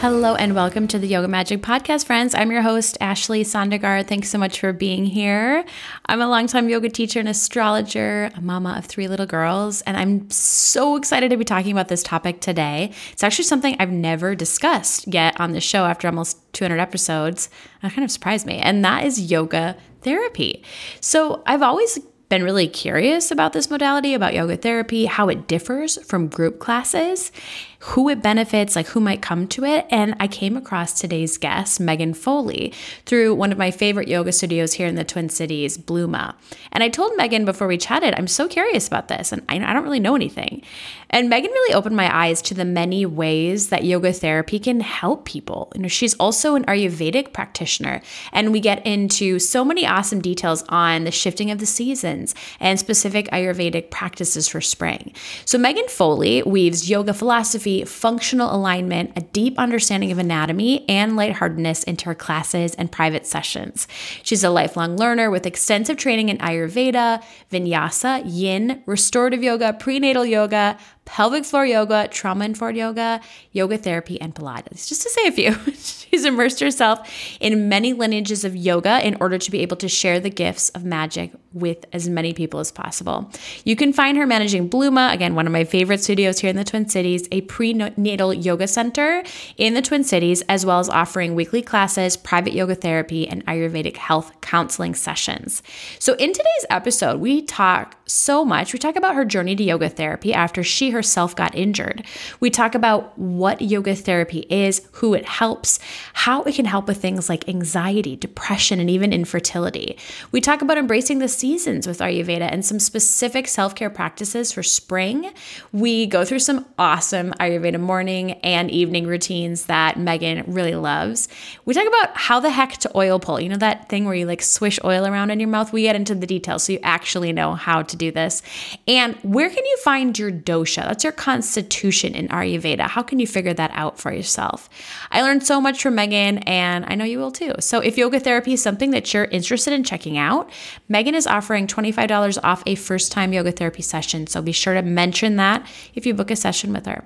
Hello and welcome to the Yoga Magic Podcast, friends. I'm your host, Ashley Sondergaard. Thanks so much for being here. I'm a longtime yoga teacher and astrologer, a mama of three little girls, and I'm so excited to be talking about this topic today. It's actually something I've never discussed yet on the show after almost 200 episodes. That kind of surprised me, and that is yoga therapy. So I've always been really curious about this modality, about yoga therapy, how it differs from group classes who it benefits, like who might come to it. And I came across today's guest, Meghan Foley, through one of my favorite yoga studios here in the Twin Cities, Blooma. And I told Meghan before we chatted, I'm so curious about this and I, don't really know anything. And Meghan really opened my eyes to the many ways that yoga therapy can help people. You know, she's also an Ayurvedic practitioner, and we get into so many awesome details on the shifting of the seasons and specific Ayurvedic practices for spring. So Meghan Foley weaves yoga philosophy functional alignment, a deep understanding of anatomy, and lightheartedness into her classes and private sessions. She's a lifelong learner with extensive training in Ayurveda, Vinyasa, Yin, restorative yoga, prenatal yoga, pelvic floor yoga, trauma informed yoga, yoga therapy, and Pilates, just to say a few. She's immersed herself in many lineages of yoga in order to be able to share the gifts of magic with as many people as possible. You can find her managing Blooma, again, one of my favorite studios here in the Twin Cities, a prenatal yoga center in the Twin Cities, as well as offering weekly classes, private yoga therapy, and Ayurvedic health counseling sessions. So, in today's episode, we talk so much. We talk about her journey to yoga therapy after she herself got injured. We talk about what yoga therapy is, who it helps, how it can help with things like anxiety, depression, and even infertility. We talk about embracing the seasons with Ayurveda and some specific self care practices for spring. We go through some awesome Ayurveda morning and evening routines that Meghan really loves. We talk about how the heck to oil pull. You know that thing where you like swish oil around in your mouth? We get into the details so you actually know how to do this. And where can you find your dosha? That's your constitution in Ayurveda. How can you figure that out for yourself? I learned so much from Meghan, and I know you will too. So if yoga therapy is something that you're interested in checking out, Meghan is offering $25 off a first time yoga therapy session. So be sure to mention that if you book a session with her.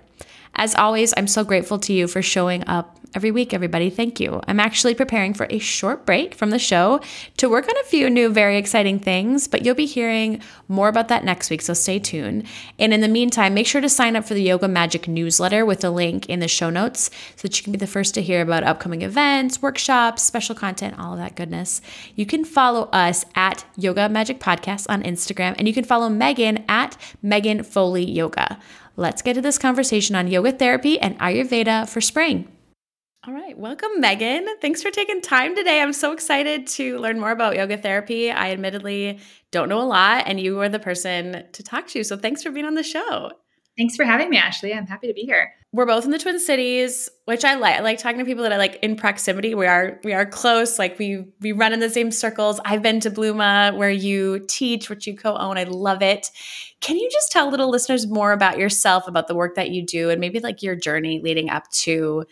As always, I'm so grateful to you for showing up every week, everybody. Thank you. I'm actually preparing for a short break from the show to work on a few new, very exciting things, but you'll be hearing more about that next week, so stay tuned. And in the meantime, make sure to sign up for the Yoga Magic newsletter with the link in the show notes so that you can be the first to hear about upcoming events, workshops, special content, all of that goodness. You can follow us at Yoga Magic Podcast on Instagram, and you can follow Meghan at Meghan Foley Yoga. Let's get to this conversation on yoga therapy and Ayurveda for spring. All right, welcome, Meghan. Thanks for taking time today. I'm so excited to learn more about yoga therapy. I admittedly don't know a lot, and you are the person to talk to. So thanks for being on the show. Thanks for having me, Ashley. I'm happy to be here. We're both in the Twin Cities, which I like. I like talking to people that I like in proximity. We are we are close. Like we we run in the same circles. I've been to Blooma where you teach, which you co-own. I love it. Can you just tell little listeners more about yourself, about the work that you do, and maybe like your journey leading up to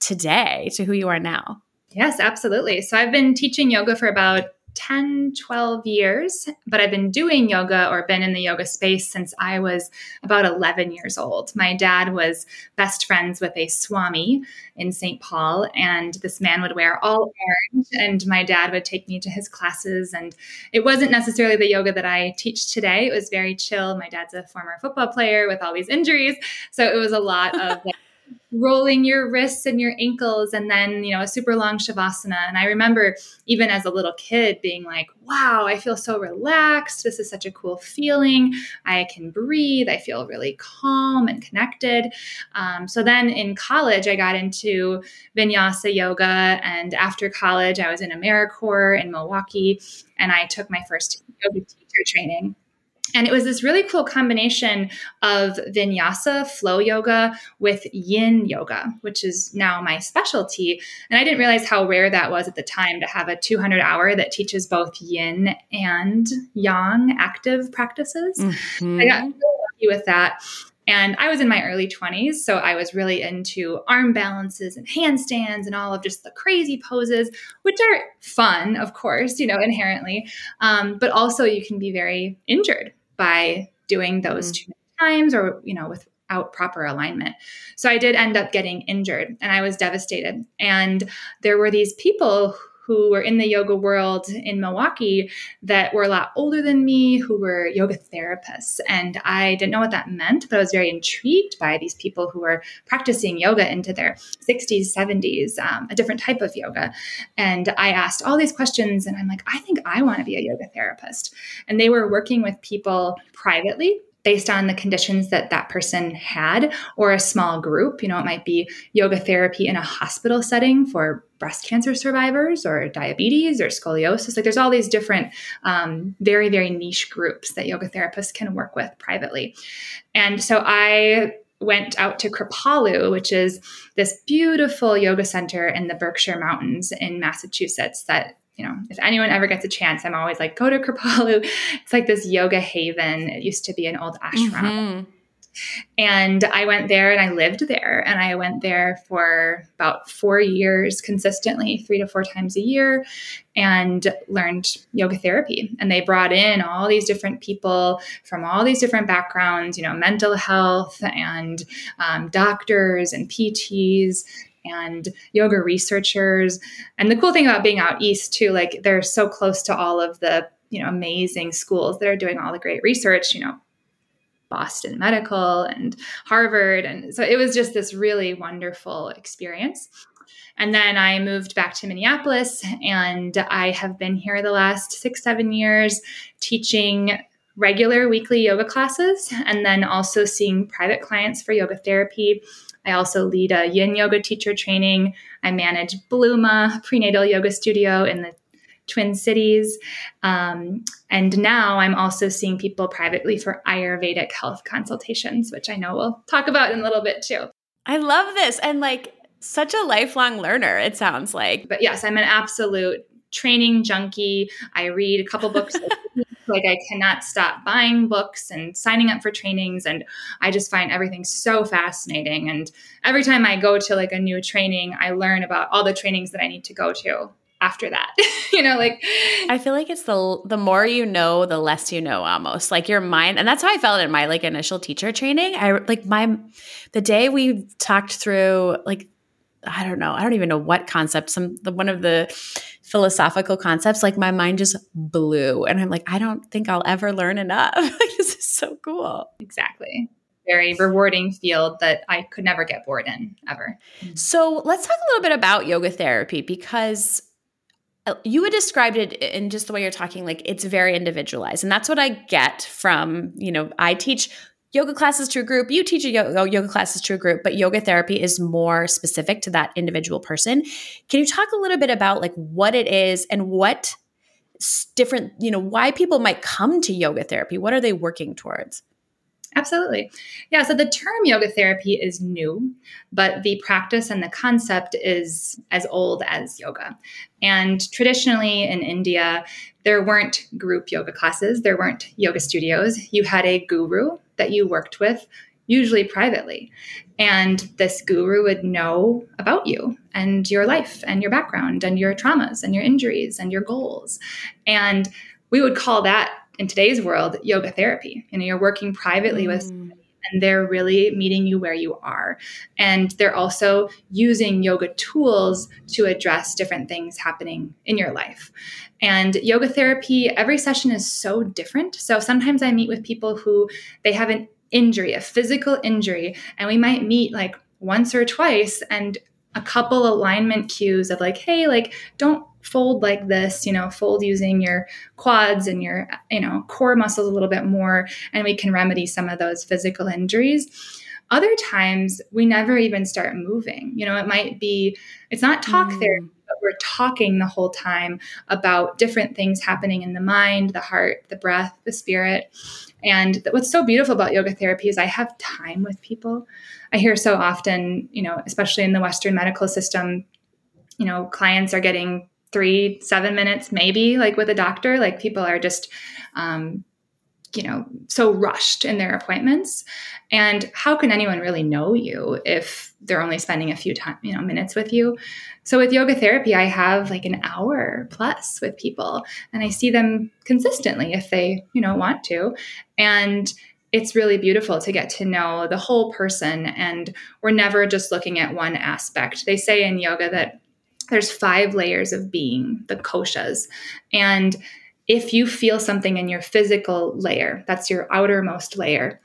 today to who you are now? Yes, absolutely. So I've been teaching yoga for about 10, 12 years, but I've been doing yoga or been in the yoga space since I was about 11 years old. My dad was best friends with a Swami in St. Paul, and this man would wear all orange, and my dad would take me to his classes. And it wasn't necessarily the yoga that I teach today, it was very chill. My dad's a former football player with all these injuries. So it was a lot of rolling your wrists and your ankles and then you know a super long shavasana. And i remember even as a little kid being like wow i feel so relaxed. This is such a cool feeling. I can breathe. I feel really calm and connected. Um, so then in college i got into vinyasa yoga. And after college i was in americorps in milwaukee. And i took my first yoga teacher training and it was this really cool combination of vinyasa, flow yoga, with yin yoga, which is now my specialty. And I didn't realize how rare that was at the time to have a 200 hour that teaches both yin and yang active practices. Mm-hmm. I got really lucky with that. And I was in my early 20s, so I was really into arm balances and handstands and all of just the crazy poses, which are fun, of course, you know, inherently. Um, but also, you can be very injured by doing those mm-hmm. too many times or, you know, without proper alignment. So I did end up getting injured and I was devastated. And there were these people who were in the yoga world in Milwaukee that were a lot older than me, who were yoga therapists. And I didn't know what that meant, but I was very intrigued by these people who were practicing yoga into their 60s, 70s, um, a different type of yoga. And I asked all these questions, and I'm like, I think I want to be a yoga therapist. And they were working with people privately based on the conditions that that person had or a small group. You know it might be yoga therapy in a hospital setting for breast cancer survivors or diabetes or scoliosis. Like there's all these different um, very very niche groups that yoga therapists can work with privately. And so i went out to Kripalu, which is this beautiful yoga center in the Berkshire Mountains in Massachusetts that you know, if anyone ever gets a chance, I'm always like, go to Kripalu. It's like this yoga haven. It used to be an old ashram. Mm-hmm. And I went there and I lived there. And I went there for about four years consistently, three to four times a year, and learned yoga therapy. And they brought in all these different people from all these different backgrounds, you know, mental health and um, doctors and PTs and yoga researchers. And the cool thing about being out east too, like they're so close to all of the, you know, amazing schools that are doing all the great research, you know, Boston Medical and Harvard. And so it was just this really wonderful experience. And then I moved back to Minneapolis, and I have been here the last six, seven years teaching regular weekly yoga classes and then also seeing private clients for yoga therapy I also lead a yin yoga teacher training. I manage Blooma prenatal yoga studio in the Twin Cities. Um, and now I'm also seeing people privately for Ayurvedic health consultations, which I know we'll talk about in a little bit too. I love this. And like, such a lifelong learner, it sounds like. But yes, I'm an absolute training junkie. I read a couple books like I cannot stop buying books and signing up for trainings and I just find everything so fascinating and every time I go to like a new training, I learn about all the trainings that I need to go to after that. you know, like I feel like it's the the more you know, the less you know almost. Like your mind and that's how I felt in my like initial teacher training. I like my the day we talked through like I don't know. I don't even know what concept. Some the, one of the philosophical concepts. Like my mind just blew, and I'm like, I don't think I'll ever learn enough. like this is so cool. Exactly. Very rewarding field that I could never get bored in ever. So let's talk a little bit about yoga therapy because uh, you had described it in just the way you're talking like it's very individualized and that's what i get from you know i teach yoga classes to a group, you teach a yoga, oh, yoga classes to a group, but yoga therapy is more specific to that individual person. Can you talk a little bit about like what it is and what different, you know, why people might come to yoga therapy? What are they working towards? Absolutely. Yeah, so the term yoga therapy is new, but the practice and the concept is as old as yoga. And traditionally in India, there weren't group yoga classes, there weren't yoga studios. You had a guru that you worked with, usually privately. And this guru would know about you and your life and your background and your traumas and your injuries and your goals. And we would call that in today's world yoga therapy. You know, you're working privately mm. with and they're really meeting you where you are. And they're also using yoga tools to address different things happening in your life. And yoga therapy, every session is so different. So sometimes I meet with people who they have an injury, a physical injury, and we might meet like once or twice and a couple alignment cues of like, hey, like, don't fold like this, you know, fold using your quads and your, you know, core muscles a little bit more, and we can remedy some of those physical injuries. Other times we never even start moving. You know, it might be, it's not talk mm. therapy, we're talking the whole time about different things happening in the mind, the heart, the breath, the spirit. And what's so beautiful about yoga therapy is I have time with people. I hear so often, you know, especially in the Western medical system, you know, clients are getting three, seven minutes, maybe like with a doctor. Like people are just, um, you know, so rushed in their appointments. And how can anyone really know you if they're only spending a few time, you know, minutes with you? So with yoga therapy, I have like an hour plus with people and I see them consistently if they, you know, want to. And it's really beautiful to get to know the whole person and we're never just looking at one aspect. They say in yoga that there's five layers of being, the koshas. And if you feel something in your physical layer, that's your outermost layer,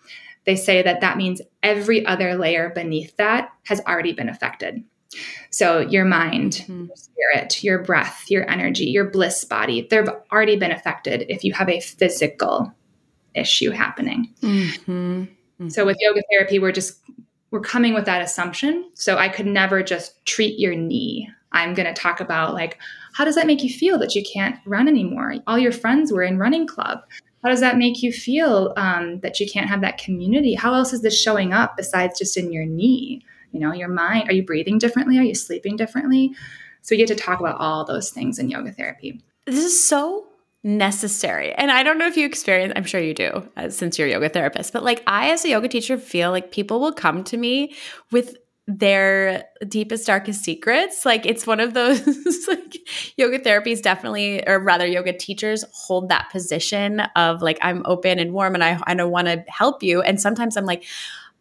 they say that that means every other layer beneath that has already been affected. So your mind, mm-hmm. your spirit, your breath, your energy, your bliss body, they've already been affected if you have a physical issue happening. Mm-hmm. Mm-hmm. So with yoga therapy, we're just we're coming with that assumption. So I could never just treat your knee. I'm going to talk about like how does that make you feel that you can't run anymore? All your friends were in running club. How does that make you feel um, that you can't have that community? How else is this showing up besides just in your knee? You know, your mind. Are you breathing differently? Are you sleeping differently? So we get to talk about all those things in yoga therapy. This is so necessary. And I don't know if you experience, I'm sure you do uh, since you're a yoga therapist, but like I, as a yoga teacher, feel like people will come to me with their deepest darkest secrets. Like it's one of those like yoga therapies definitely or rather yoga teachers hold that position of like i'm open and warm and i i want to help you. And sometimes i'm like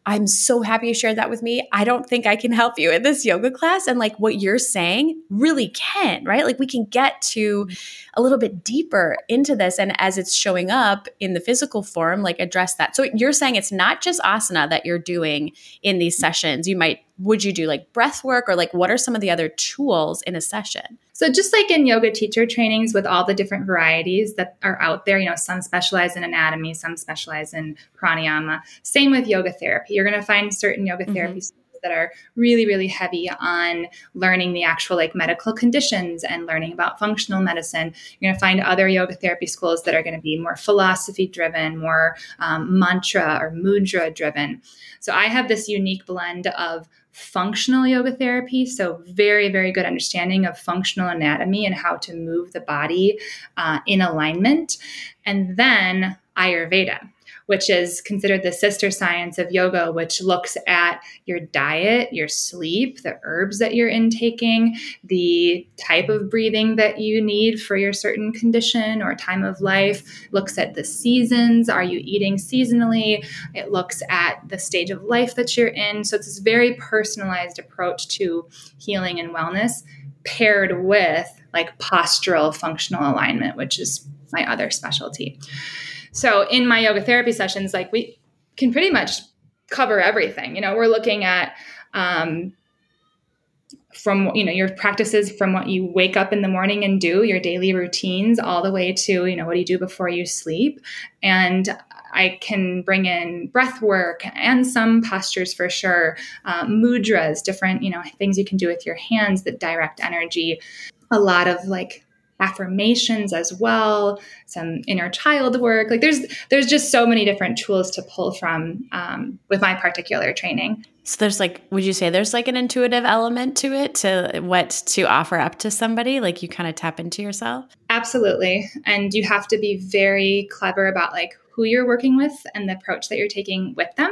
I'm so happy you shared that with me. I don't think I can help you in this yoga class. And like what you're saying really can, right? Like we can get to a little bit deeper into this. And as it's showing up in the physical form, like address that. So you're saying it's not just asana that you're doing in these sessions. You might, would you do like breath work or like what are some of the other tools in a session? So, just like in yoga teacher trainings with all the different varieties that are out there, you know, some specialize in anatomy, some specialize in pranayama. Same with yoga therapy. You're going to find certain yoga mm-hmm. therapy that are really, really heavy on learning the actual like medical conditions and learning about functional medicine. You're going to find other yoga therapy schools that are going to be more philosophy driven, more um, mantra or mudra driven. So I have this unique blend of functional yoga therapy. So, very, very good understanding of functional anatomy and how to move the body uh, in alignment. And then Ayurveda which is considered the sister science of yoga, which looks at your diet, your sleep, the herbs that you're intaking, the type of breathing that you need for your certain condition or time of life, looks at the seasons. Are you eating seasonally? It looks at the stage of life that you're in. So it's this very personalized approach to healing and wellness paired with like postural functional alignment, which is my other specialty. So in my yoga therapy sessions, like we can pretty much cover everything. You know, we're looking at um, from you know your practices from what you wake up in the morning and do your daily routines all the way to you know what do you do before you sleep and i can bring in breath work and some postures for sure uh, mudras different you know things you can do with your hands that direct energy a lot of like affirmations as well some inner child work. Like there's there's just so many different tools to pull from um, with my particular training. So there's like would you say there's like an intuitive element to it to what to offer up to somebody? Like you kind of tap into yourself? Absolutely. And you have to be very clever about like who you're working with and the approach that you're taking with them.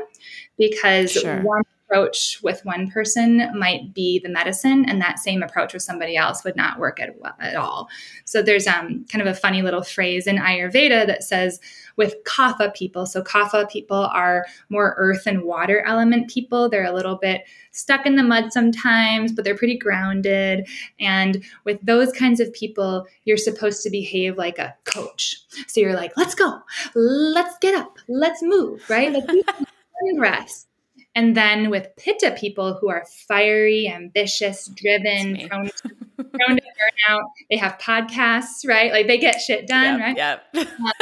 Because sure. one approach with one person might be the medicine, and that same approach with somebody else would not work at, at all. So there's um, kind of a funny little phrase in Ayurveda that says with Kapha people. So Kapha people are more earth and water element people. They're a little bit stuck in the mud sometimes, but they're pretty grounded. And with those kinds of people, you're supposed to behave like a coach. So you're like, let's go, let's get up, let's move, right? Let's rest And then with pitta people who are fiery, ambitious, driven, prone to, prone to burnout, they have podcasts, right? Like they get shit done, yep, right? Yep. Um,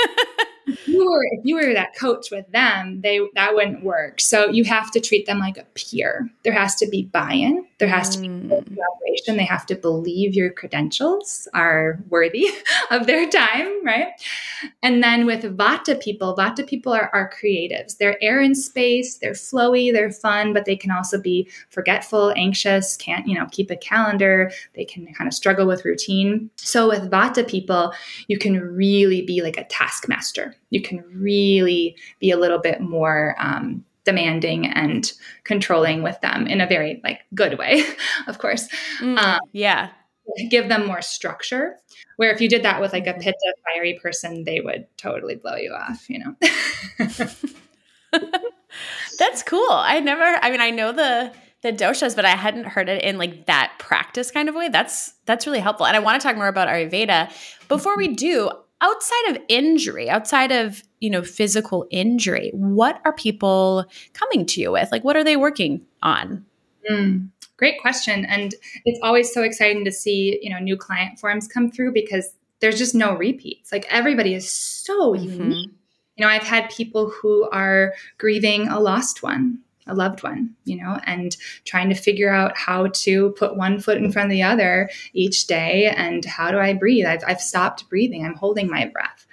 if you were if you were that coach with them, they that wouldn't work. So you have to treat them like a peer. There has to be buy-in. There has to be mm. collaboration. They have to believe your credentials are worthy of their time, right? And then with Vata people, Vata people are, are creatives. They're air in space, they're flowy, they're fun, but they can also be forgetful, anxious, can't, you know, keep a calendar. They can kind of struggle with routine. So with Vata people, you can really be like a taskmaster. You can really be a little bit more um, demanding and controlling with them in a very like good way, of course. Mm, um, yeah. Give them more structure. Where if you did that with like a mm-hmm. pitta fiery person, they would totally blow you off, you know. That's cool. I never I mean I know the the doshas, but I hadn't heard it in like that practice kind of way. That's that's really helpful. And I want to talk more about Ayurveda. Before we do, outside of injury, outside of, you know, physical injury, what are people coming to you with? Like, what are they working on? Mm, great question. And it's always so exciting to see, you know, new client forms come through because there's just no repeats. Like everybody is so mm-hmm. unique. You know, I've had people who are grieving a lost one a loved one, you know, and trying to figure out how to put one foot in front of the other each day and how do I breathe? I've, I've stopped breathing, I'm holding my breath.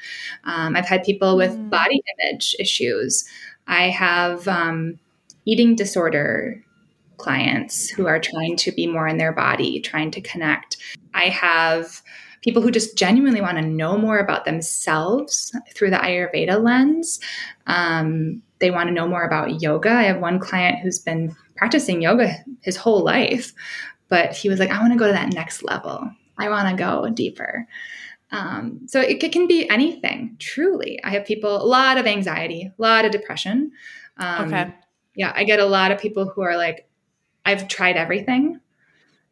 Um, I've had people with mm. body image issues. I have um, eating disorder clients who are trying to be more in their body, trying to connect. I have people who just genuinely want to know more about themselves through the Ayurveda lens. Um, they want to know more about yoga. I have one client who's been practicing yoga his whole life, but he was like, I want to go to that next level. I want to go deeper. Um, so it, it, can be anything, truly. I have people, a lot of anxiety, a lot of depression. Um, okay. Yeah, I get a lot of people who are like, I've tried everything.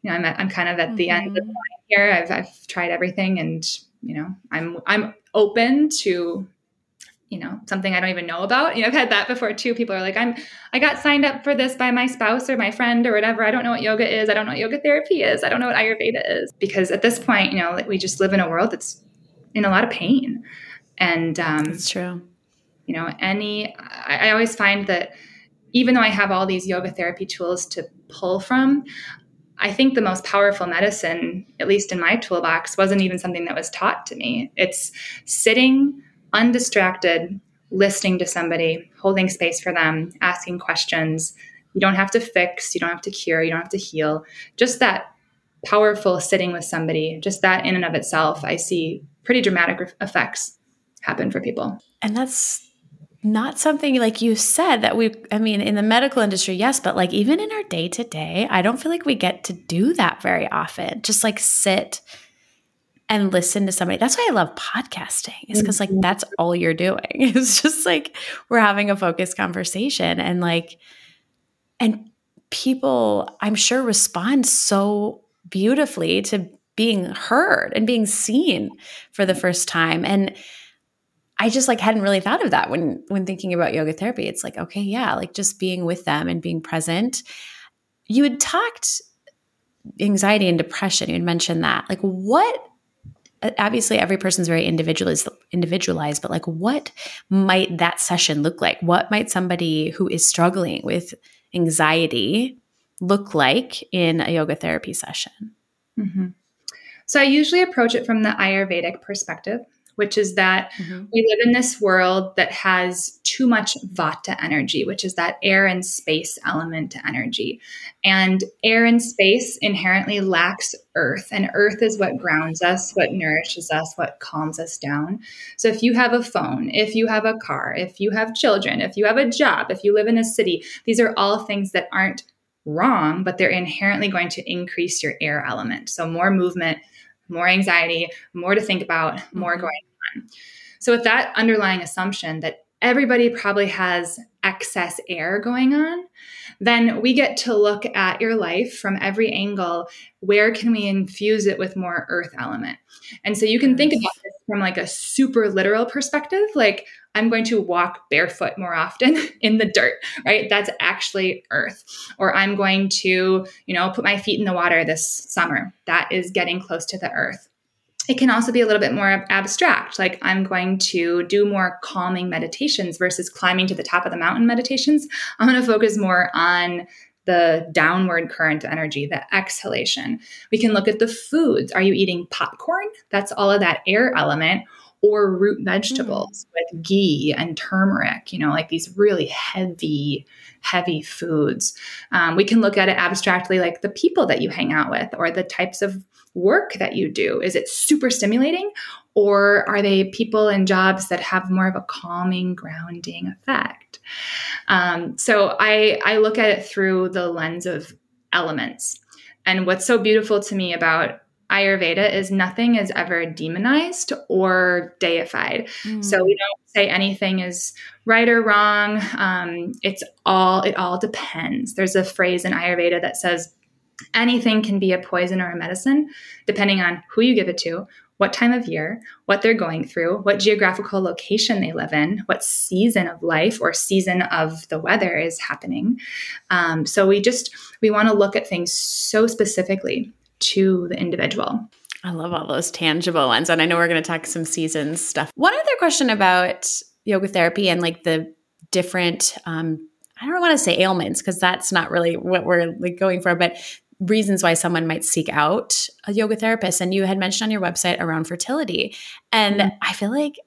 You know, I'm, at, I'm kind of at mm-hmm. the end of the mm-hmm. line here. I've, I've tried everything and, you know, I'm, I'm open to you know something i don't even know about. You know i've had that before too. People are like i'm i got signed up for this by my spouse or my friend or whatever. I don't know what yoga is. I don't know what yoga therapy is. I don't know what ayurveda is. Because at this point you know we just live in a world that's in a lot of pain. And um that's true. you know any I, I always find that even though i have all these yoga therapy tools to pull from I think the most powerful medicine, at least in my toolbox, wasn't even something that was taught to me. It's sitting undistracted, listening to somebody, holding space for them, asking questions. You don't have to fix, you don't have to cure, you don't have to heal. Just that powerful sitting with somebody, just that in and of itself, I see pretty dramatic effects happen for people. And that's not something like you said that we i mean in the medical industry yes but like even in our day to day i don't feel like we get to do that very often just like sit and listen to somebody. That's why I love podcasting. Is because like mm-hmm. that's all you're doing. It's just like we're having a focused conversation and like and people I'm sure respond so beautifully to being heard and being seen for the first time and I just like hadn't really thought of that when when thinking about yoga therapy. It's like okay, yeah, like just being with them and being present. You had talked anxiety and depression. You had mentioned that. Like what obviously every person's very individualized individualized but like what might that session look like what might somebody who is struggling with anxiety look like in a yoga therapy session mm-hmm. so i usually approach it from the ayurvedic perspective which is that mm-hmm. we live in this world that has too much vata energy, which is that air and space element to energy. And air and space inherently lacks earth, and earth is what grounds us, what nourishes us, what calms us down. So if you have a phone, if you have a car, if you have children, if you have a job, if you live in a city, these are all things that aren't wrong, but they're inherently going to increase your air element. So more movement more anxiety, more to think about, more mm-hmm. going on. So, with that underlying assumption that everybody probably has excess air going on, then we get to look at your life from every angle. Where can we infuse it with more earth element? And so you can think about this from like a super literal perspective, like, I'm going to walk barefoot more often in the dirt, right? That's actually earth. Or I'm going to, you know, put my feet in the water this summer. That is getting close to the earth. It can also be a little bit more abstract, like I'm going to do more calming meditations versus climbing to the top of the mountain meditations. I'm going to focus more on the downward current energy, the exhalation. We can look at the foods. Are you eating popcorn? That's all of that air element. Or root vegetables mm. with ghee and turmeric, you know, like these really heavy, heavy foods. Um, we can look at it abstractly, like the people that you hang out with or the types of work that you do. Is it super stimulating? Or are they people and jobs that have more of a calming, grounding effect? Um, so I, I look at it through the lens of elements. And what's so beautiful to me about Ayurveda is nothing is ever demonized or deified. Mm. So we don't say anything is right or wrong. Um, it's all it all depends. There's a phrase in Ayurveda that says anything can be a poison or a medicine, depending on who you give it to, what time of year, what they're going through, what geographical location they live in, what season of life or season of the weather is happening. Um, so we just we want to look at things so specifically to the individual. I love all those tangible ones, and I know we're going to talk some seasons stuff. One other question about yoga therapy and like the different um, I don't want to say ailments because that's not really what we're like going for, but reasons why someone might seek out a yoga therapist. And you had mentioned on your website around fertility. And mm-hmm. I feel like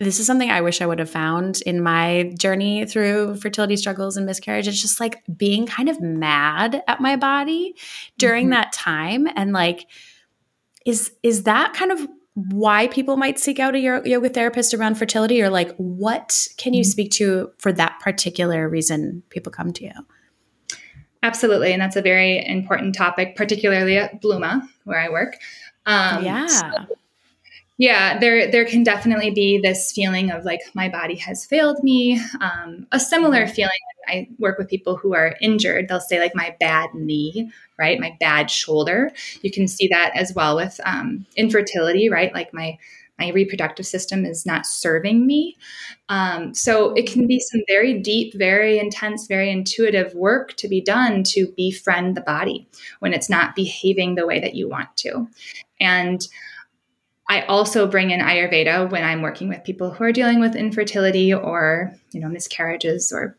this is something I wish I would have found in my journey through fertility struggles and miscarriage. It's just like being kind of mad at my body during mm-hmm. that time. And like, is is that kind of why people might seek out a yoga therapist around fertility or like what can you mm-hmm. speak to for that particular reason people come to you Absolutely. And that's a very important topic, particularly at Blooma, where I work. Um, yeah. So, yeah, there there can definitely be this feeling of like my body has failed me. Um, a similar mm-hmm. feeling. I work with people who are injured. They'll say like my bad knee, right? My bad shoulder. You can see that as well with um, infertility, right? Like my my reproductive system is not serving me. Um, so it can be some very deep, very intense, very intuitive work to be done to befriend the body when it's not behaving the way that you want to. And I also bring in Ayurveda when I'm working with people who are dealing with infertility or, you know, miscarriages or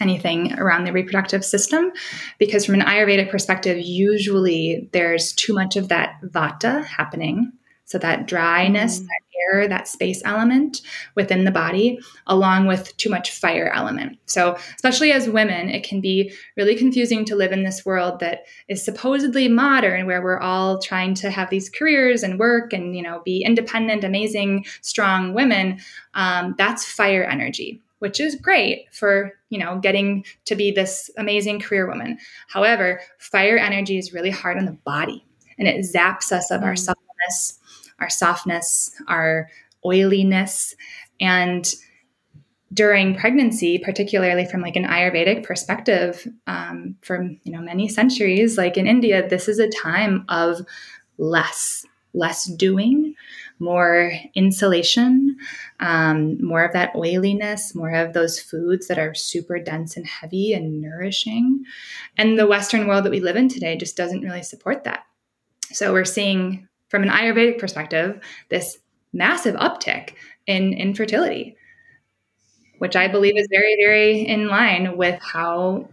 anything around the reproductive system because from an ayurvedic perspective usually there's too much of that vata happening so that dryness, mm. that air, that space element within the body, along with too much fire element. So, especially as women, it can be really confusing to live in this world that is supposedly modern, where we're all trying to have these careers and work and you know be independent, amazing, strong women. Um, that's fire energy which is great for you know getting to be this amazing career woman however fire energy is really hard on the body and it zaps us of mm. our suppleness our softness, our oiliness. And during pregnancy, particularly from like an Ayurvedic perspective, um, for you know many centuries, like in India, this is a time of less, less doing, more insulation, um, more of that oiliness, more of those foods that are super dense and heavy and nourishing. And the Western world that we live in today just doesn't really support that. So we're seeing from an Ayurvedic perspective, this massive uptick in infertility, which I believe is very, very in line with how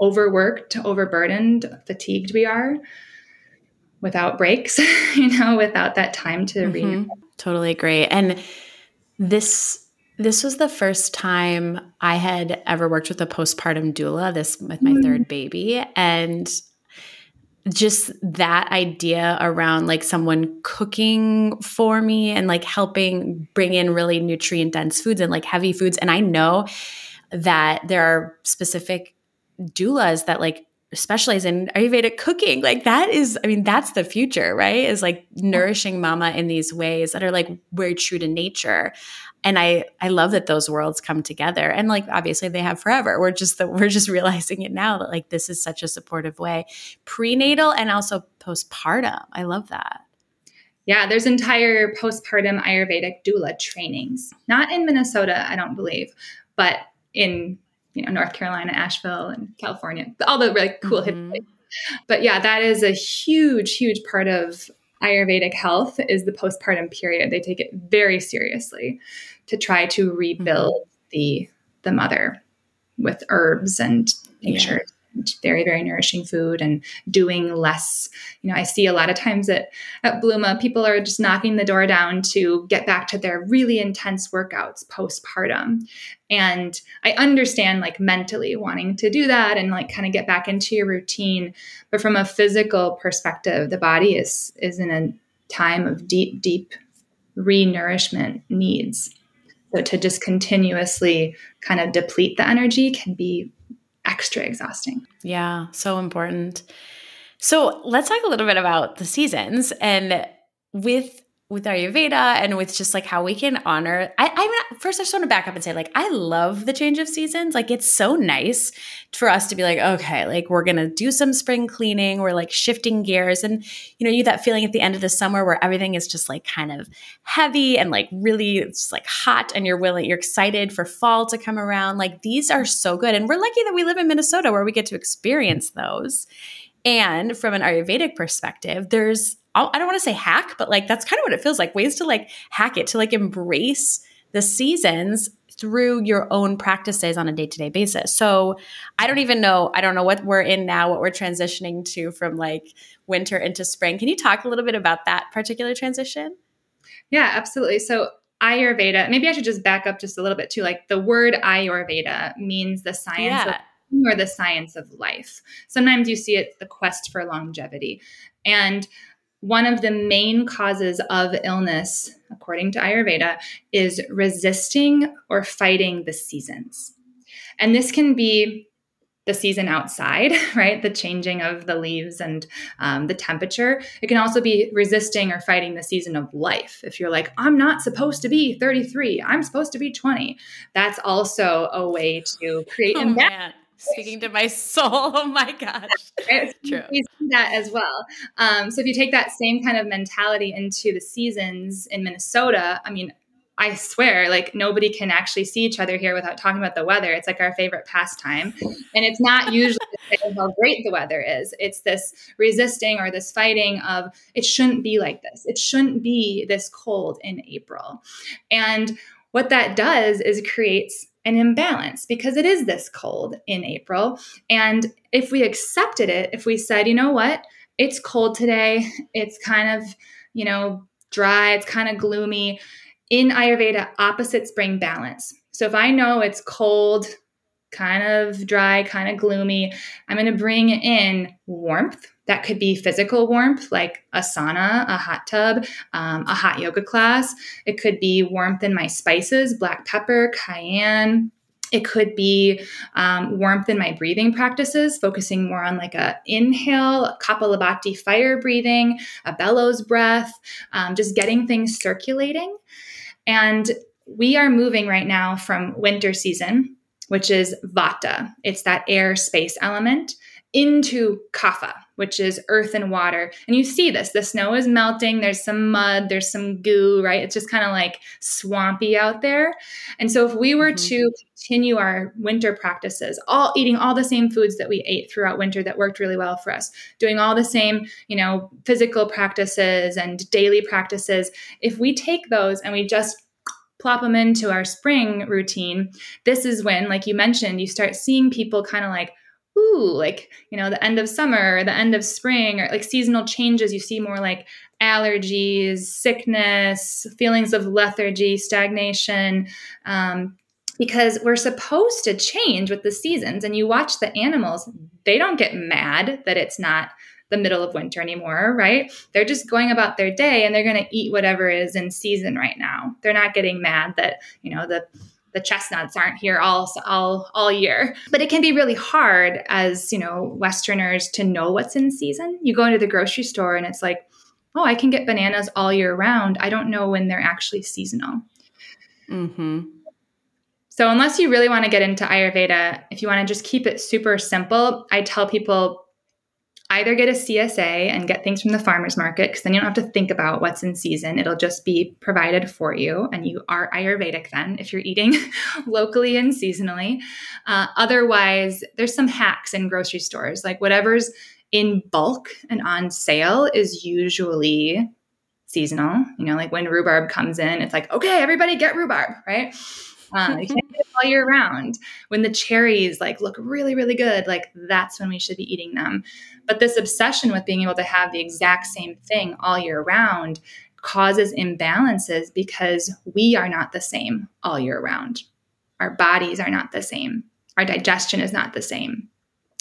overworked, overburdened, fatigued we are without breaks, you know, without that time to mm-hmm. read. Totally agree. And this this was the first time I had ever worked with a postpartum doula, this with my mm-hmm. third baby. And just that idea around like someone cooking for me and like helping bring in really nutrient dense foods and like heavy foods. And I know that there are specific doulas that like specialize in Ayurvedic cooking. Like that is, I mean, that's the future, right? Is like nourishing mama in these ways that are like very true to nature. And i i love that those worlds come together. And like obviously they have forever. We're just that we're just realizing it now that like this is such a supportive way. Prenatal and also postpartum. I love that. Yeah, there's entire postpartum Ayurvedic doula trainings. Not in Minnesota, I don't believe, but in you know North Carolina, Asheville, and California, all the really cool mm-hmm. hip But yeah, that is a huge, huge part of Ayurvedic health is the postpartum period. They take it very seriously to try to rebuild mm-hmm. the the mother with herbs and nature. Yeah very very nourishing food and doing less. You know i see a lot of times at at blooma people are just knocking the door down to get back to their really intense workouts postpartum. And i understand like mentally wanting to do that and like kind of get back into your routine. But from a physical perspective the body is is in a time of deep deep re-nourishment needs. So to just continuously kind of deplete the energy can be extra exhausting. Yeah, so important. So let's talk a little bit about the seasons and with with Ayurveda and with just like how we can honor. I, I'm first. I just want to back up and say, like, I love the change of seasons. Like, it's so nice for us to be like, okay, like we're gonna do some spring cleaning. We're like shifting gears, and you know, you that feeling at the end of the summer where everything is just like kind of heavy and like really it's like hot, and you're willing, you're excited for fall to come around. Like these are so good, and we're lucky that we live in Minnesota where we get to experience those. And from an Ayurvedic perspective, there's I don't want to say hack, but like that's kind of what it feels like ways to like hack it, to like embrace the seasons through your own practices on a day to day basis. So I don't even know, I don't know what we're in now, what we're transitioning to from like winter into spring. Can you talk a little bit about that particular transition? Yeah, absolutely. So Ayurveda, maybe I should just back up just a little bit too. Like the word Ayurveda means the science yeah. of or the science of life. Sometimes you see it the quest for longevity. And one of the main causes of illness, according to Ayurveda, is resisting or fighting the seasons. And this can be the season outside, right? The changing of the leaves and um, the temperature. It can also be resisting or fighting the season of life. If you're like, I'm not supposed to be 33, I'm supposed to be 20. That's also a way to create oh, imbalance Speaking to my soul. Oh my gosh. Right? True. We see that as well. Um, so if you take that same kind of mentality into the seasons in Minnesota, I mean, I swear, like nobody can actually see each other here without talking about the weather. It's like our favorite pastime. And it's not usually how great the weather is. It's this resisting or this fighting of it shouldn't be like this. It shouldn't be this cold in April. And what that does is creates an imbalance because it is this cold in April. And if we accepted it, if we said, you know what, it's cold today, it's kind of, you know, dry, it's kind of gloomy. In Ayurveda, opposites bring balance. So if I know it's cold, kind of dry, kind of gloomy, I'm going to bring in warmth that could be physical warmth, like a sauna, a hot tub, um, a hot yoga class. It could be warmth in my spices, black pepper, cayenne. It could be um, warmth in my breathing practices, focusing more on like a inhale, a Kapalabhati fire breathing, a bellows breath, um, just getting things circulating. And we are moving right now from winter season, which is vata. It's that air space element into kapha, which is earth and water. And you see this the snow is melting, there's some mud, there's some goo, right? It's just kind of like swampy out there. And so, if we were mm-hmm. to continue our winter practices, all eating all the same foods that we ate throughout winter that worked really well for us, doing all the same, you know, physical practices and daily practices, if we take those and we just plop them into our spring routine, this is when, like you mentioned, you start seeing people kind of like, ooh, like, you know, the end of summer or the end of spring or like seasonal changes, you see more like allergies, sickness, feelings of lethargy, stagnation. Um, because we're supposed to change with the seasons. And you watch the animals, they don't get mad that it's not the middle of winter anymore, right? They're just going about their day and they're going to eat whatever is in season right now. They're not getting mad that, you know, the the chestnuts aren't here all all all year. But it can be really hard as, you know, westerners to know what's in season. You go into the grocery store and it's like, "Oh, I can get bananas all year round. I don't know when they're actually seasonal." Mhm. So, unless you really want to get into Ayurveda, if you want to just keep it super simple, I tell people either get a CSA and get things from the farmer's market, because then you don't have to think about what's in season. It'll just be provided for you, and you are Ayurvedic then if you're eating locally and seasonally. Uh, otherwise, there's some hacks in grocery stores, like whatever's in bulk and on sale is usually seasonal. You know, like when rhubarb comes in, it's like, okay, everybody get rhubarb, right? You can't get it all year round. When the cherries like look really, really good, like that's when we should be eating them. But this obsession with being able to have the exact same thing all year round causes imbalances because we are not the same all year round. Our bodies are not the same. Our digestion is not the same.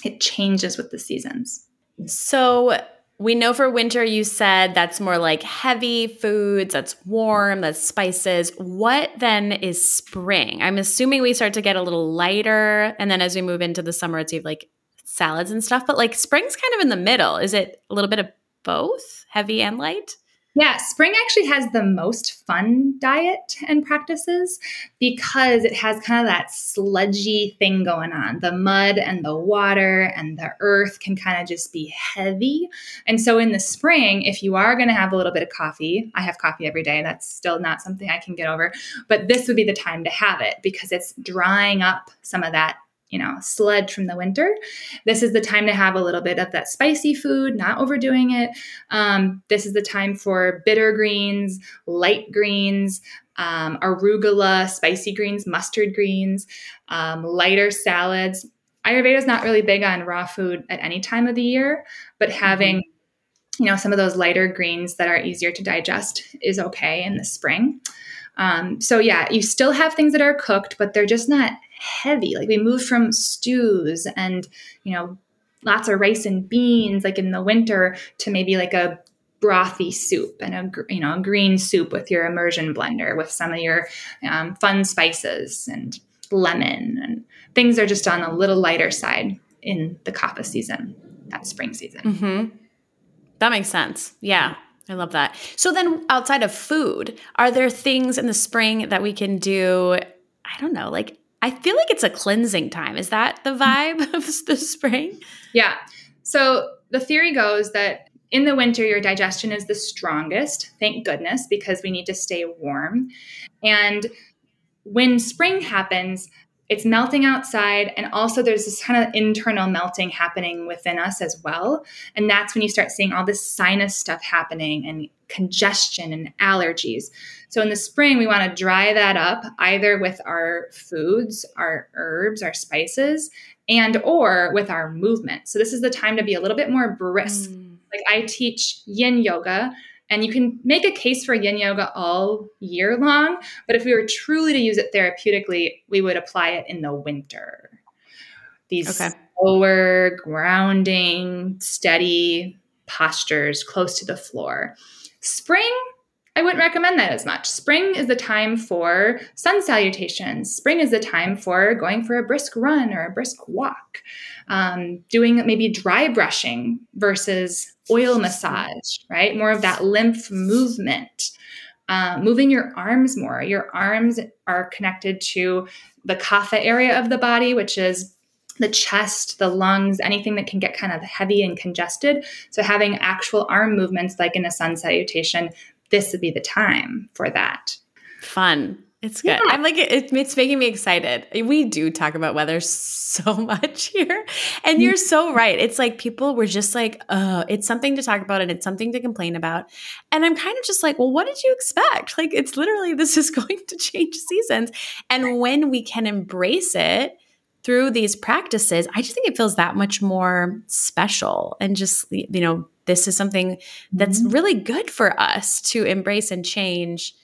It changes with the seasons. So, we know for winter, you said that's more like heavy foods, that's warm, that's spices. What then is spring? I'm assuming we start to get a little lighter. And then as we move into the summer, it's like salads and stuff. But like spring's kind of in the middle. Is it a little bit of both, heavy and light? Yeah, spring actually has the most fun diet and practices because it has kind of that sludgy thing going on. The mud and the water and the earth can kind of just be heavy. And so in the spring, if you are going to have a little bit of coffee, I have coffee every day. That's still not something I can get over, but this would be the time to have it because it's drying up some of that you know, sludge from the winter. This is the time to have a little bit of that spicy food, not overdoing it. Um, this is the time for bitter greens, light greens, um, arugula, spicy greens, mustard greens, um, lighter salads. Ayurveda is not really big on raw food at any time of the year, but having mm-hmm. you know some of those lighter greens that are easier to digest is okay in the spring. Um, so yeah, you still have things that are cooked, but they're just not heavy. Like we moved from stews and, you know, lots of rice and beans like in the winter to maybe like a brothy soup and a you know a green soup with your immersion blender with some of your um, fun spices and lemon and things are just on a little lighter side in the kapha season that spring season mm-hmm. that makes sense yeah I love that. So then outside of food, are there things in the spring that we can do? I don't know, like I feel like it's a cleansing time. Is that the mm-hmm. vibe of the spring? Yeah. So the theory goes that in the winter, your digestion is the strongest, thank goodness, because we need to stay warm. And when spring happens, it's melting outside and also there's this kind of internal melting happening within us as well. And that's when you start seeing all this sinus stuff happening and congestion and allergies. So in the spring we want to dry that up either with our foods our herbs our spices and or with our movement. So this is the time to be a little bit more brisk. Mm. like i teach yin yoga and you can make a case for yin yoga all year long, but if we were truly to use it therapeutically, we would apply it in the winter. These okay. slower, grounding, steady postures close to the floor. Spring, I wouldn't recommend that as much. Spring is the time for sun salutations. Spring is the time for going for a brisk run or a brisk walk, um, doing maybe dry brushing versus oil massage, right? More of that lymph movement. Uh, moving your arms more. Your arms are connected to the kapha area of the body, which is the chest, the lungs, anything that can get kind of heavy and congested. So, having actual arm movements like in a sun salutation this would be the time for that. Fun. It's good. Yeah. I'm like it, it's making me excited. We do talk about weather so much here. And you're so right. It's like people were just like, "Oh, it's something to talk about and it's something to complain about." And I'm kind of just like, "Well, what did you expect?" Like it's literally this is going to change seasons. And when we can embrace it through these practices, I just think it feels that much more special and just you know this is something that's mm-hmm. really good for us to embrace and change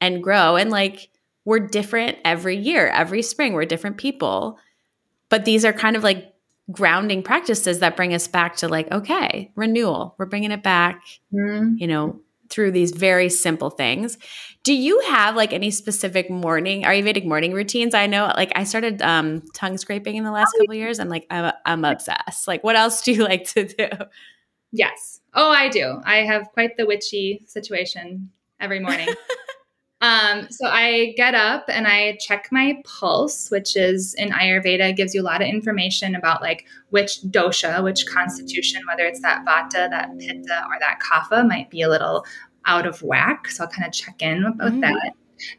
and grow. And like, we're different every year, every spring, we're different people. But these are kind of like grounding practices that bring us back to like, okay, renewal, we're bringing it back, mm-hmm. you know, through these very simple things. Do you have like any specific morning Ayurvedic morning routines? I know like I started um, tongue scraping in the last couple years and like I'm, I'm obsessed. Like what else do you like to do? Yes. Oh, I do. I have quite the witchy situation every morning. Um, so I get up and I check my pulse, which is in Ayurveda gives you a lot of information about like which dosha, which constitution, whether it's that vata, that pitta, or that kapha, might be a little out of whack. So I'll kind of check in with mm. that.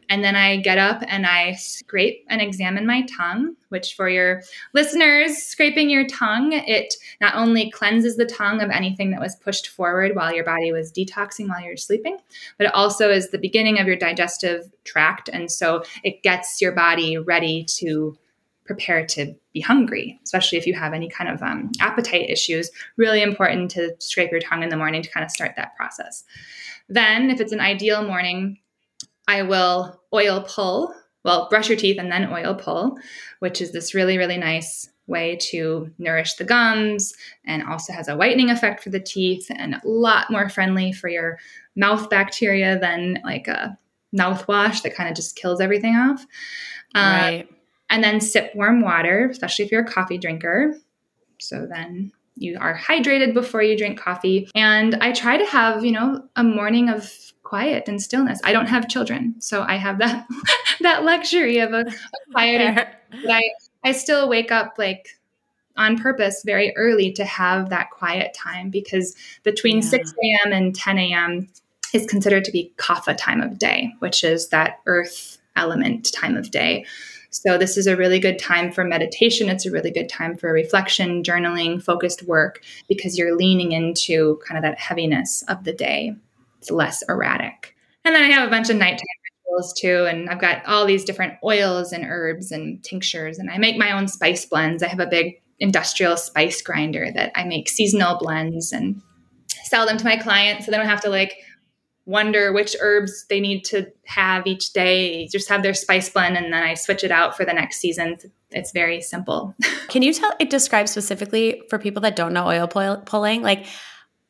And then I get up and I scrape and examine my tongue, which for your listeners, scraping your tongue, it not only cleanses the tongue of anything that was pushed forward while your body was detoxing while you're sleeping, but it also is the beginning of your digestive tract. And so it gets your body ready to prepare to be hungry, especially if you have any kind of um, appetite issues. Really important to scrape your tongue in the morning to kind of start that process. Then, if it's an ideal morning, I will oil pull, well, brush your teeth and then oil pull, which is this really, really nice way to nourish the gums and also has a whitening effect for the teeth and a lot more friendly for your mouth bacteria than like a mouthwash that kind of just kills everything off. Uh, right. And then sip warm water, especially if you're a coffee drinker. So then you are hydrated before you drink coffee. And I try to have, you know, a morning of quiet and stillness. I don't have children, so I have that that luxury of a, a quiet. but I I still wake up like on purpose very early to have that quiet time because between yeah. 6 a.m. and 10 a.m. is considered to be kapha time of day, which is that earth element time of day. So, this is a really good time for meditation. It's a really good time for reflection, journaling, focused work, because you're leaning into kind of that heaviness of the day. It's less erratic. And then I have a bunch of nighttime rituals too. And I've got all these different oils and herbs and tinctures. And I make my own spice blends. I have a big industrial spice grinder that I make seasonal blends and sell them to my clients so they don't have to like wonder which herbs they need to have each day. Just have their spice blend and then I switch it out for the next season. It's very simple. Can you tell it describe specifically for people that don't know oil pulling like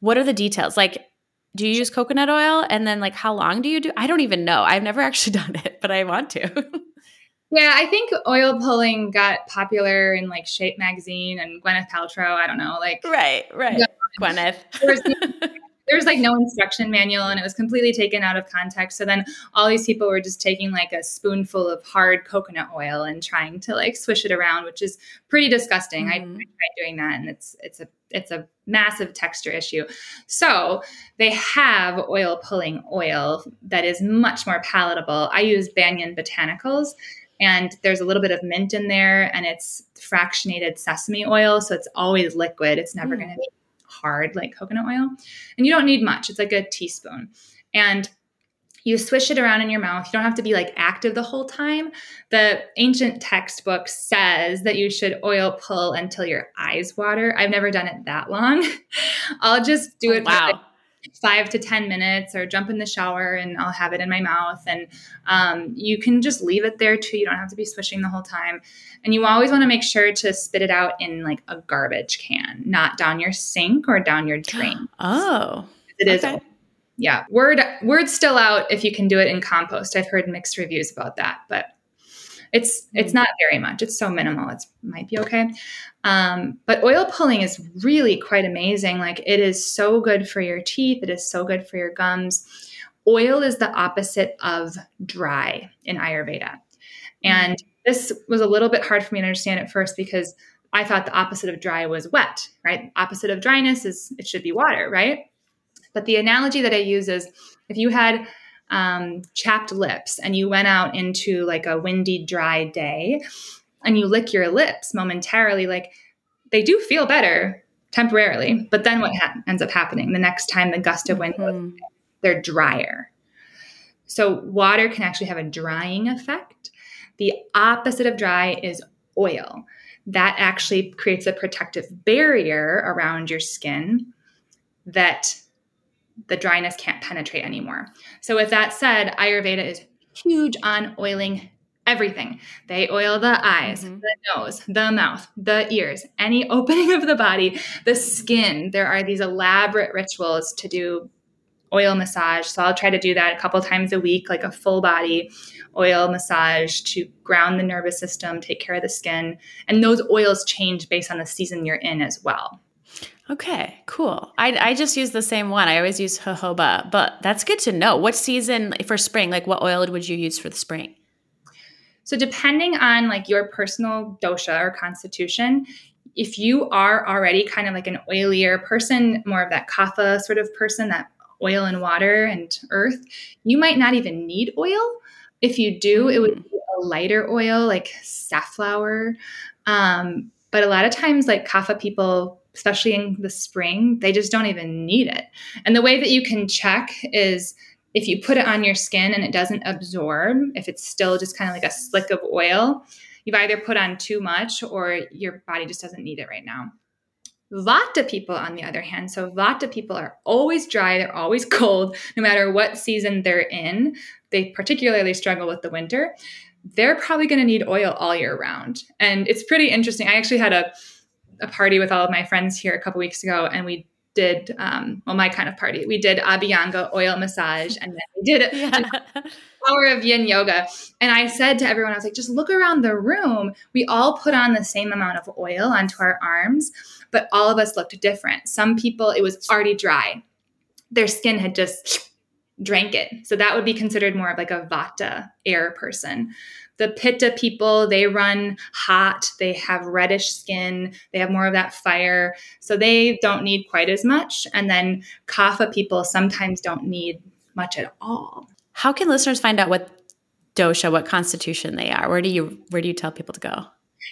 what are the details? Like do you use coconut oil and then like how long do you do? I don't even know. I've never actually done it, but I want to. yeah, I think oil pulling got popular in like Shape magazine and Gwyneth Paltrow, I don't know, like Right, right. Gwyneth there was like no instruction manual and it was completely taken out of context. So then all these people were just taking like a spoonful of hard coconut oil and trying to like swish it around, which is pretty disgusting. Mm-hmm. I, I tried doing that and it's it's a it's a massive texture issue. So they have oil pulling oil that is much more palatable. I use Banyan Botanicals and there's a little bit of mint in there and it's fractionated sesame oil so it's always liquid it's never mm. going to be hard like coconut oil. And you don't need much, it's like a teaspoon. And you swish it around in your mouth. You don't have to be like active the whole time. The ancient textbook says that you should oil pull until your eyes water. I've never done it that long. I'll just do oh, it wow. for like five to 10 minutes or jump in the shower and I'll have it in my mouth. And um, you can just leave it there too. You don't have to be swishing the whole time. And you always want to make sure to spit it out in like a garbage can, not down your sink or down your drain. Oh, it is. Yeah. Word, word still out if you can do it in compost. I've heard mixed reviews about that, but it's it's hmm. not very much. It's so minimal. It might be okay. Um, but oil pulling is really quite amazing. Like it is so good for your teeth. It is so good for your gums. Oil is the opposite of dry in Ayurveda, hmm. and this was a little bit hard for me to understand at first because I thought the opposite of dry was wet. Right? Opposite of dryness is it should be water. Right? But the analogy that I use is if you had um, chapped lips and you went out into like a windy, dry day and you lick your lips momentarily, like they do feel better temporarily. But then what ha- ends up happening the next time the gust of wind mm-hmm. they're drier. So water can actually have a drying effect. The opposite of dry is oil. That actually creates a protective barrier around your skin that the dryness can't penetrate anymore. So, with that said, Ayurveda is huge on oiling everything. They oil the eyes, mm-hmm. the nose, the mouth, the ears, any opening of the body, the skin. There are these elaborate rituals to do oil massage. So I'll try to do that a couple times a week, like a full body oil massage to ground the nervous system, take care of the skin. And those oils change based on the season you're in as well. Okay, cool. I, I just use the same one. I always use jojoba, but that's good to know. What season for spring? Like, what oil would you use for the spring? So, depending on like your personal dosha or constitution, if you are already kind of like an oilier person, more of that kapha sort of person, that oil and water and earth, you might not even need oil. If you do, it would mm. be a lighter oil like safflower. Um, but a lot of times, like kapha people, especially in the spring, they just don't even need it. And the way that you can check is if you put it on your skin and it doesn't absorb, if it's still just kind of like a slick of oil, you've either put on too much or your body just doesn't need it right now. Vata people, on the other hand, so Vata people are always dry, they're always cold, no matter what season they're in. They particularly struggle with the winter. They're probably going to need oil all year round. And it's pretty interesting. I actually had a, a party with all of my friends here a couple weeks ago, and we did um, well my kind of party. We did abhyanga oil massage and then we did yeah. power of yin yoga. And i said to everyone i was like just look around the room. We all put on the same amount of oil onto our arms but all of us looked different. Some people it was already dry. Their skin had just drank it. So that would be considered more of like a vata air person the pitta people they run hot they have reddish skin they have more of that fire. So they don't need quite as much. And then kapha people sometimes don't need much at all. How can listeners find out what dosha what constitution they are? Where do you where do you tell people to go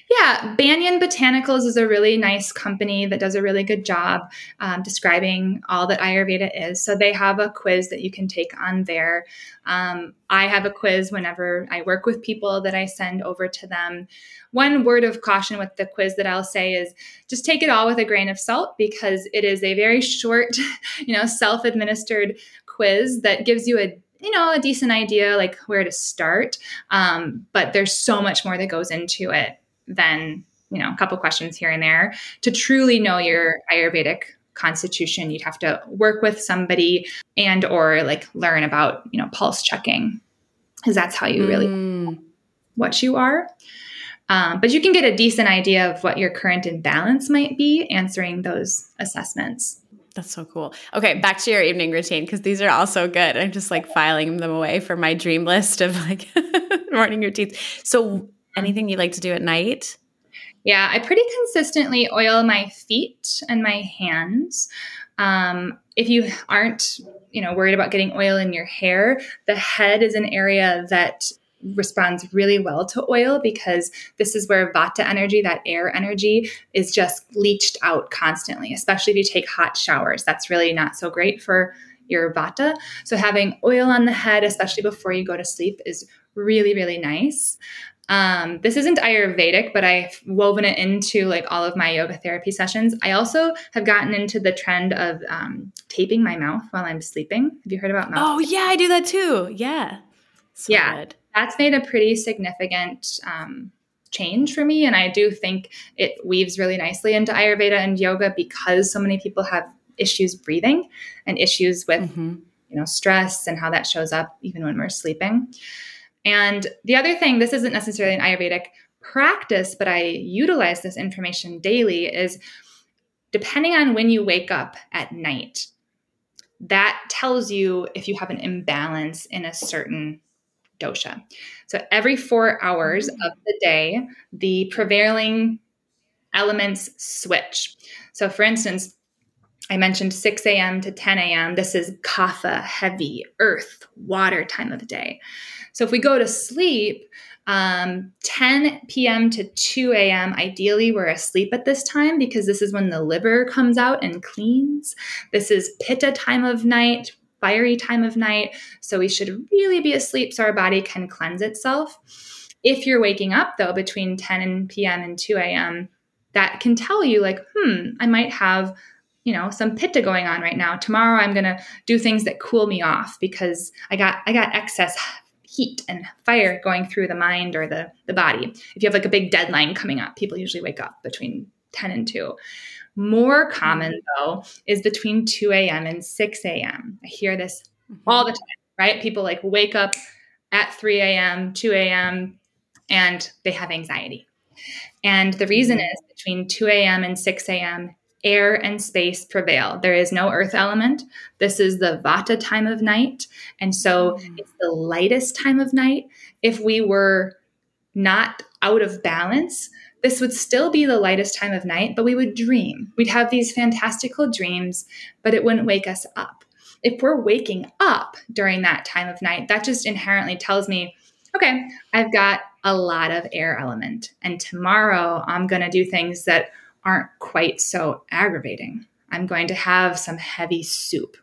yeah, Banyan Botanicals is a really nice company that does a really good job um, describing all that Ayurveda is. So they have a quiz that you can take on there. Um, I have a quiz whenever I work with people that I send over to them. One word of caution with the quiz that I'll say is just take it all with a grain of salt because it is a very short, you know, self administered quiz that gives you a you know a decent idea like where to start um, but there's so much more that goes into it than you know a couple questions here and there to truly know your ayurvedic constitution you'd have to work with somebody and or like learn about you know pulse checking because that's how you really mm. what you are um, but you can get a decent idea of what your current imbalance might be answering those assessments that's so cool. Okay, back to your evening routine because these are all so good. I'm just like filing them away for my dream list of like morning routines. So, anything you like to do at night? Yeah, I pretty consistently oil my feet and my hands. Um, if you aren't, you know, worried about getting oil in your hair, the head is an area that responds really well to oil because this is where vata energy, that air energy, is just leached out constantly, especially if you take hot showers. That's really not so great for your vata. So having oil on the head, especially before you go to sleep, is really, really nice. Um, this isn't Ayurvedic, but I've woven it into like all of my yoga therapy sessions. I also have gotten into the trend of um, taping my mouth while I'm sleeping. Have you heard about mouth? Oh yeah, I do that too. Yeah, so yeah, good. that's made a pretty significant um, change for me, and I do think it weaves really nicely into Ayurveda and yoga because so many people have issues breathing and issues with mm-hmm. you know stress and how that shows up even when we're sleeping. And the other thing, this isn't necessarily an Ayurvedic practice, but I utilize this information daily, is depending on when you wake up at night, that tells you if you have an imbalance in a certain dosha. So every four hours mm. of the day, the prevailing elements switch. So, for instance, I mentioned 6 a.m. to 10 a.m. This is kapha, heavy, earth, water time of the day. So if we go to sleep, um, 10 p.m. to 2 a.m., ideally, we're asleep at this time because this is when the liver comes out and cleans. This is pitta time of night, fiery time of night. So we should really be asleep so our body can cleanse itself. If you're waking up, though, between 10 p.m. and 2 a.m., that can tell you, like, hmm, I might have you know some pitta going on right now tomorrow i'm going to do things that cool me off because i got i got excess heat and fire going through the mind or the, the body. If you have like a big deadline coming up, people usually wake up between 10 and 2. More common mm-hmm. though is between 2 a.m. and 6 a.m. I hear this mm-hmm. all the time, right? People like wake up at 3 a.m., 2 a.m., and they have anxiety. And the reason mm-hmm. is between 2 a.m. and 6 a.m., air and space prevail. There is no earth element. This is the vata time of night. And so mm. it's the lightest time of night. If we were not out of balance, this would still be the lightest time of night, but we would dream. We'd have these fantastical dreams, but it wouldn't wake us up. If we're waking up during that time of night, that just inherently tells me, okay, I've got a lot of air element. And tomorrow I'm going to do things that aren't quite so aggravating. I'm going to have some heavy soup.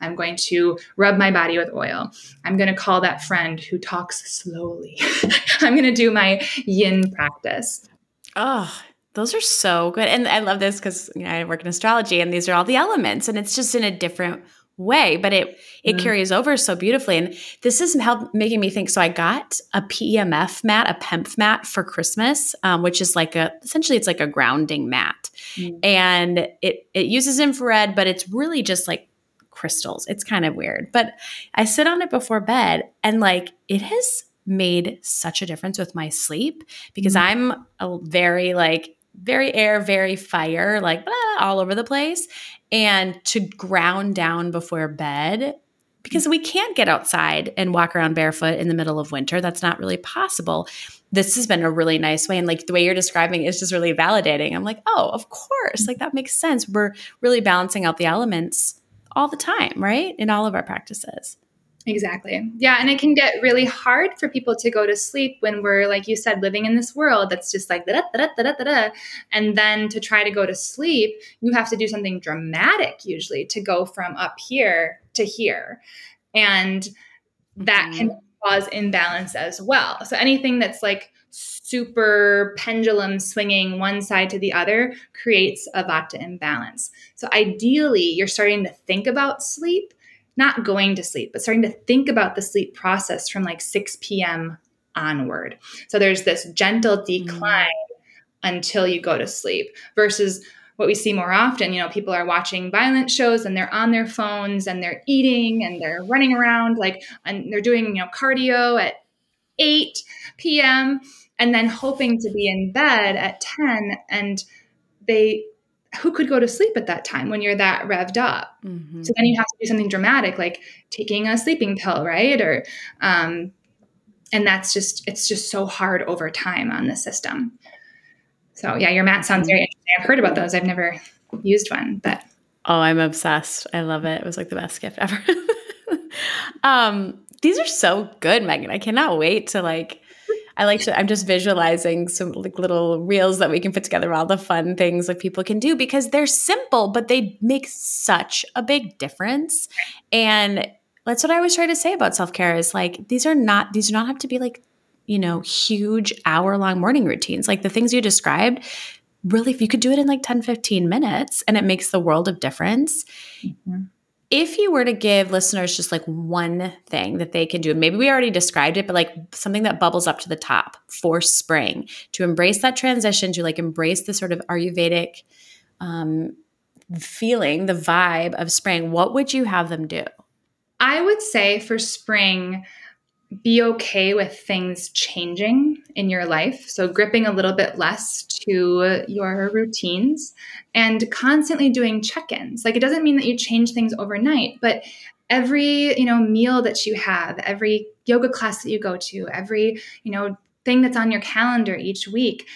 I'm going to rub my body with oil. I'm going to call that friend who talks slowly. I'm going to do my yin practice. Oh, those are so good. And I love this because you know, I work in astrology and these are all the elements and it's just in a different way, but it it mm. carries over so beautifully. And this is help making me think. So I got a PEMF mat, a PEMF mat for Christmas, um, which is like a essentially it's like a grounding mat, mm. and it it uses infrared, but it's really just like crystals. It's kind of weird, but I sit on it before bed, and like it has made such a difference with my sleep because mm. I'm a very like very air, very fire, like blah, all over the place. And to ground down before bed, because we can't get outside and walk around barefoot in the middle of winter. That's not really possible. This has been a really nice way. And like the way you're describing is just really validating. I'm like, oh, of course. Like that makes sense. We're really balancing out the elements all the time, right? In all of our practices. Exactly. Yeah. And it can get really hard for people to go to sleep when we're, like you said, living in this world that's just like, da, da, da, da, da, da. and then to try to go to sleep, you have to do something dramatic usually to go from up here to here. And that mm-hmm. can cause imbalance as well. So anything that's like super pendulum swinging one side to the other creates a vata imbalance. So ideally, you're starting to think about sleep not going to sleep, but starting to think about the sleep process from like 6 p.m. onward. So there's this gentle decline mm-hmm. until you go to sleep versus what we see more often, you know, people are watching violent shows and they're on their phones and they're eating and they're running around like and they're doing, you know, cardio at 8 p.m. and then hoping to be in bed at 10 and they who could go to sleep at that time when you're that revved up? Mm-hmm. So then you have to do something dramatic, like taking a sleeping pill, right? Or, um, and that's just it's just so hard over time on the system. So yeah, your mat sounds very interesting. I've heard about those. I've never used one, but oh, I'm obsessed. I love it. It was like the best gift ever. um, these are so good, Meghan. I cannot wait to like I like to, I'm just visualizing some like little reels that we can put together, all the fun things like people can do because they're simple, but they make such a big difference. And that's what I always try to say about self care is like, these are not, these do not have to be like, you know, huge hour long morning routines. Like the things you described, really, if you could do it in like 10, 15 minutes and it makes the world of difference. Mm-hmm if you were to give listeners just like one thing that they can do, maybe we already described it, but like something that bubbles up to the top for spring to embrace that transition, to like embrace the sort of Ayurvedic um, feeling, the vibe of spring, what would you have them do? I would say for spring, be okay with things changing in your life. So, gripping a little bit less to your routines and constantly doing check ins. Like, it doesn't mean that you change things overnight, but every you know meal that you have every yoga class that you go to every you know thing that's on your calendar each week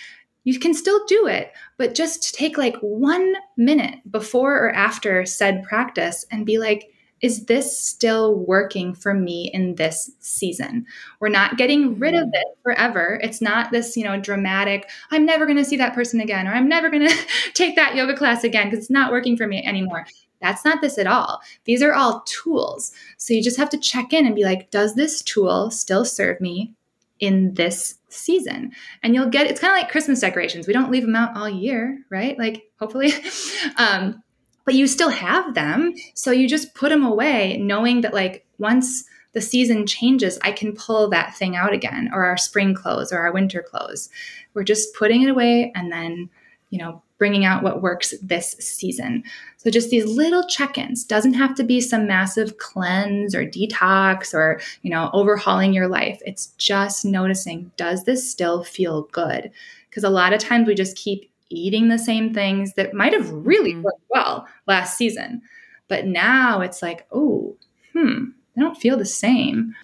you can still do it but just take like one minute before or after said practice and be like is this still working for me in this season? We're not getting rid of it forever. It's not this, you know, dramatic, I'm never going to see that person again, or I'm never going to take that yoga class again because it's not working for me anymore. That's not this at all. These are all tools. So you just have to check in and be like, does this tool still serve me in this season? And you'll get it's kind of like Christmas decorations. We don't leave them out all year, right? Like hopefully. um, but you still have them. So you just put them away, knowing that like once the season changes, I can pull that thing out again, or our spring clothes or our winter clothes. We're just putting it away and then, you know, bringing out what works this season. So just these little check-ins doesn't have to be some massive cleanse or detox or, you know, overhauling your life. It's just noticing does this still feel good? Because a lot of times we just keep eating the same things that might have really mm-hmm. worked well last season. But now it's like, oh, hmm, I don't feel the same.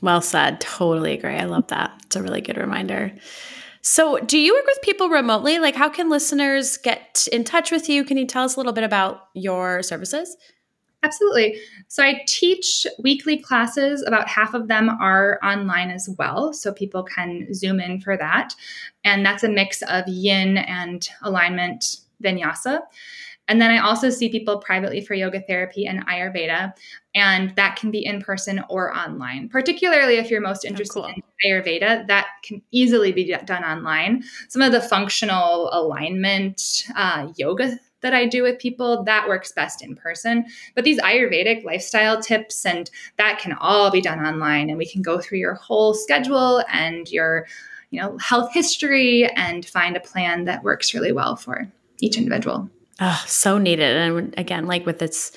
Well said. Totally agree. I love that. It's a really good reminder. So, do you work with people remotely? Like, how can listeners get in touch with you? Can you tell us a little bit about your services? Absolutely. So I teach weekly classes. About half of them are online as well. So people can zoom in for that. And that's a mix of yin and alignment vinyasa. And then I also see people privately for yoga therapy and Ayurveda, and that can be in person or online. Particularly if you're most oh, interested oh, cool. in Ayurveda, that can easily be done online. Some of the functional alignment uh, yoga that I do with people, that works best in person. But these Ayurvedic lifestyle tips and that can all be done online and we can go through your whole schedule and your you know health history and find a plan that works really well for each individual. Oh, so needed. And again, like with its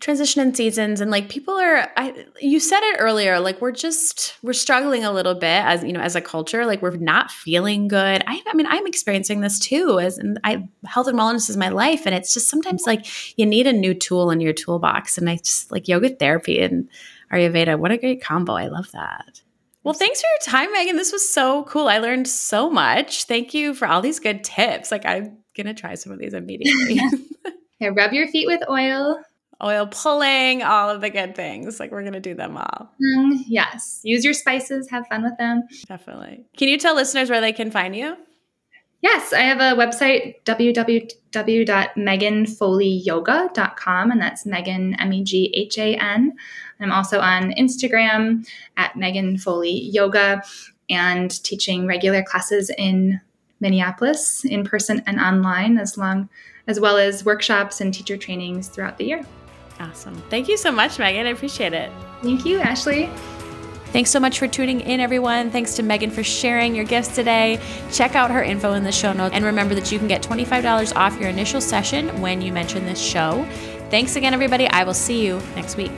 transition in seasons and like people are I you said it earlier, like we're just we're struggling a little bit as you know, as a culture, like we're not feeling good. I I mean, I'm experiencing this too as and I health and wellness is my life. And it's just sometimes like you need a new tool in your toolbox. And I just like yoga therapy and Ayurveda. What a great combo. I love that. Well, thanks for your time, Meghan. This was so cool. I learned so much. Thank you for all these good tips. Like I gonna try some of these immediately. yeah, rub your feet with oil. Oil pulling, all of the good things. Like we're gonna do them all. Mm, yes. Use your spices, have fun with them. Definitely. Can you tell listeners where they can find you? Yes, I have a website, www.meghanfoleyyoga.com, and that's Meghan, M E G H A N. I'm also on Instagram at Meghan Foley Yoga and teaching regular classes in Minneapolis in person and online, as long as well as workshops and teacher trainings throughout the year. Awesome. Thank you so much, Meghan. I appreciate it. Thank you, Ashley. Thanks so much for tuning in, everyone. Thanks to Meghan for sharing your gifts today. Check out her info in the show notes. And remember that you can get $25 off your initial session when you mention this show. Thanks again, everybody. I will see you next week.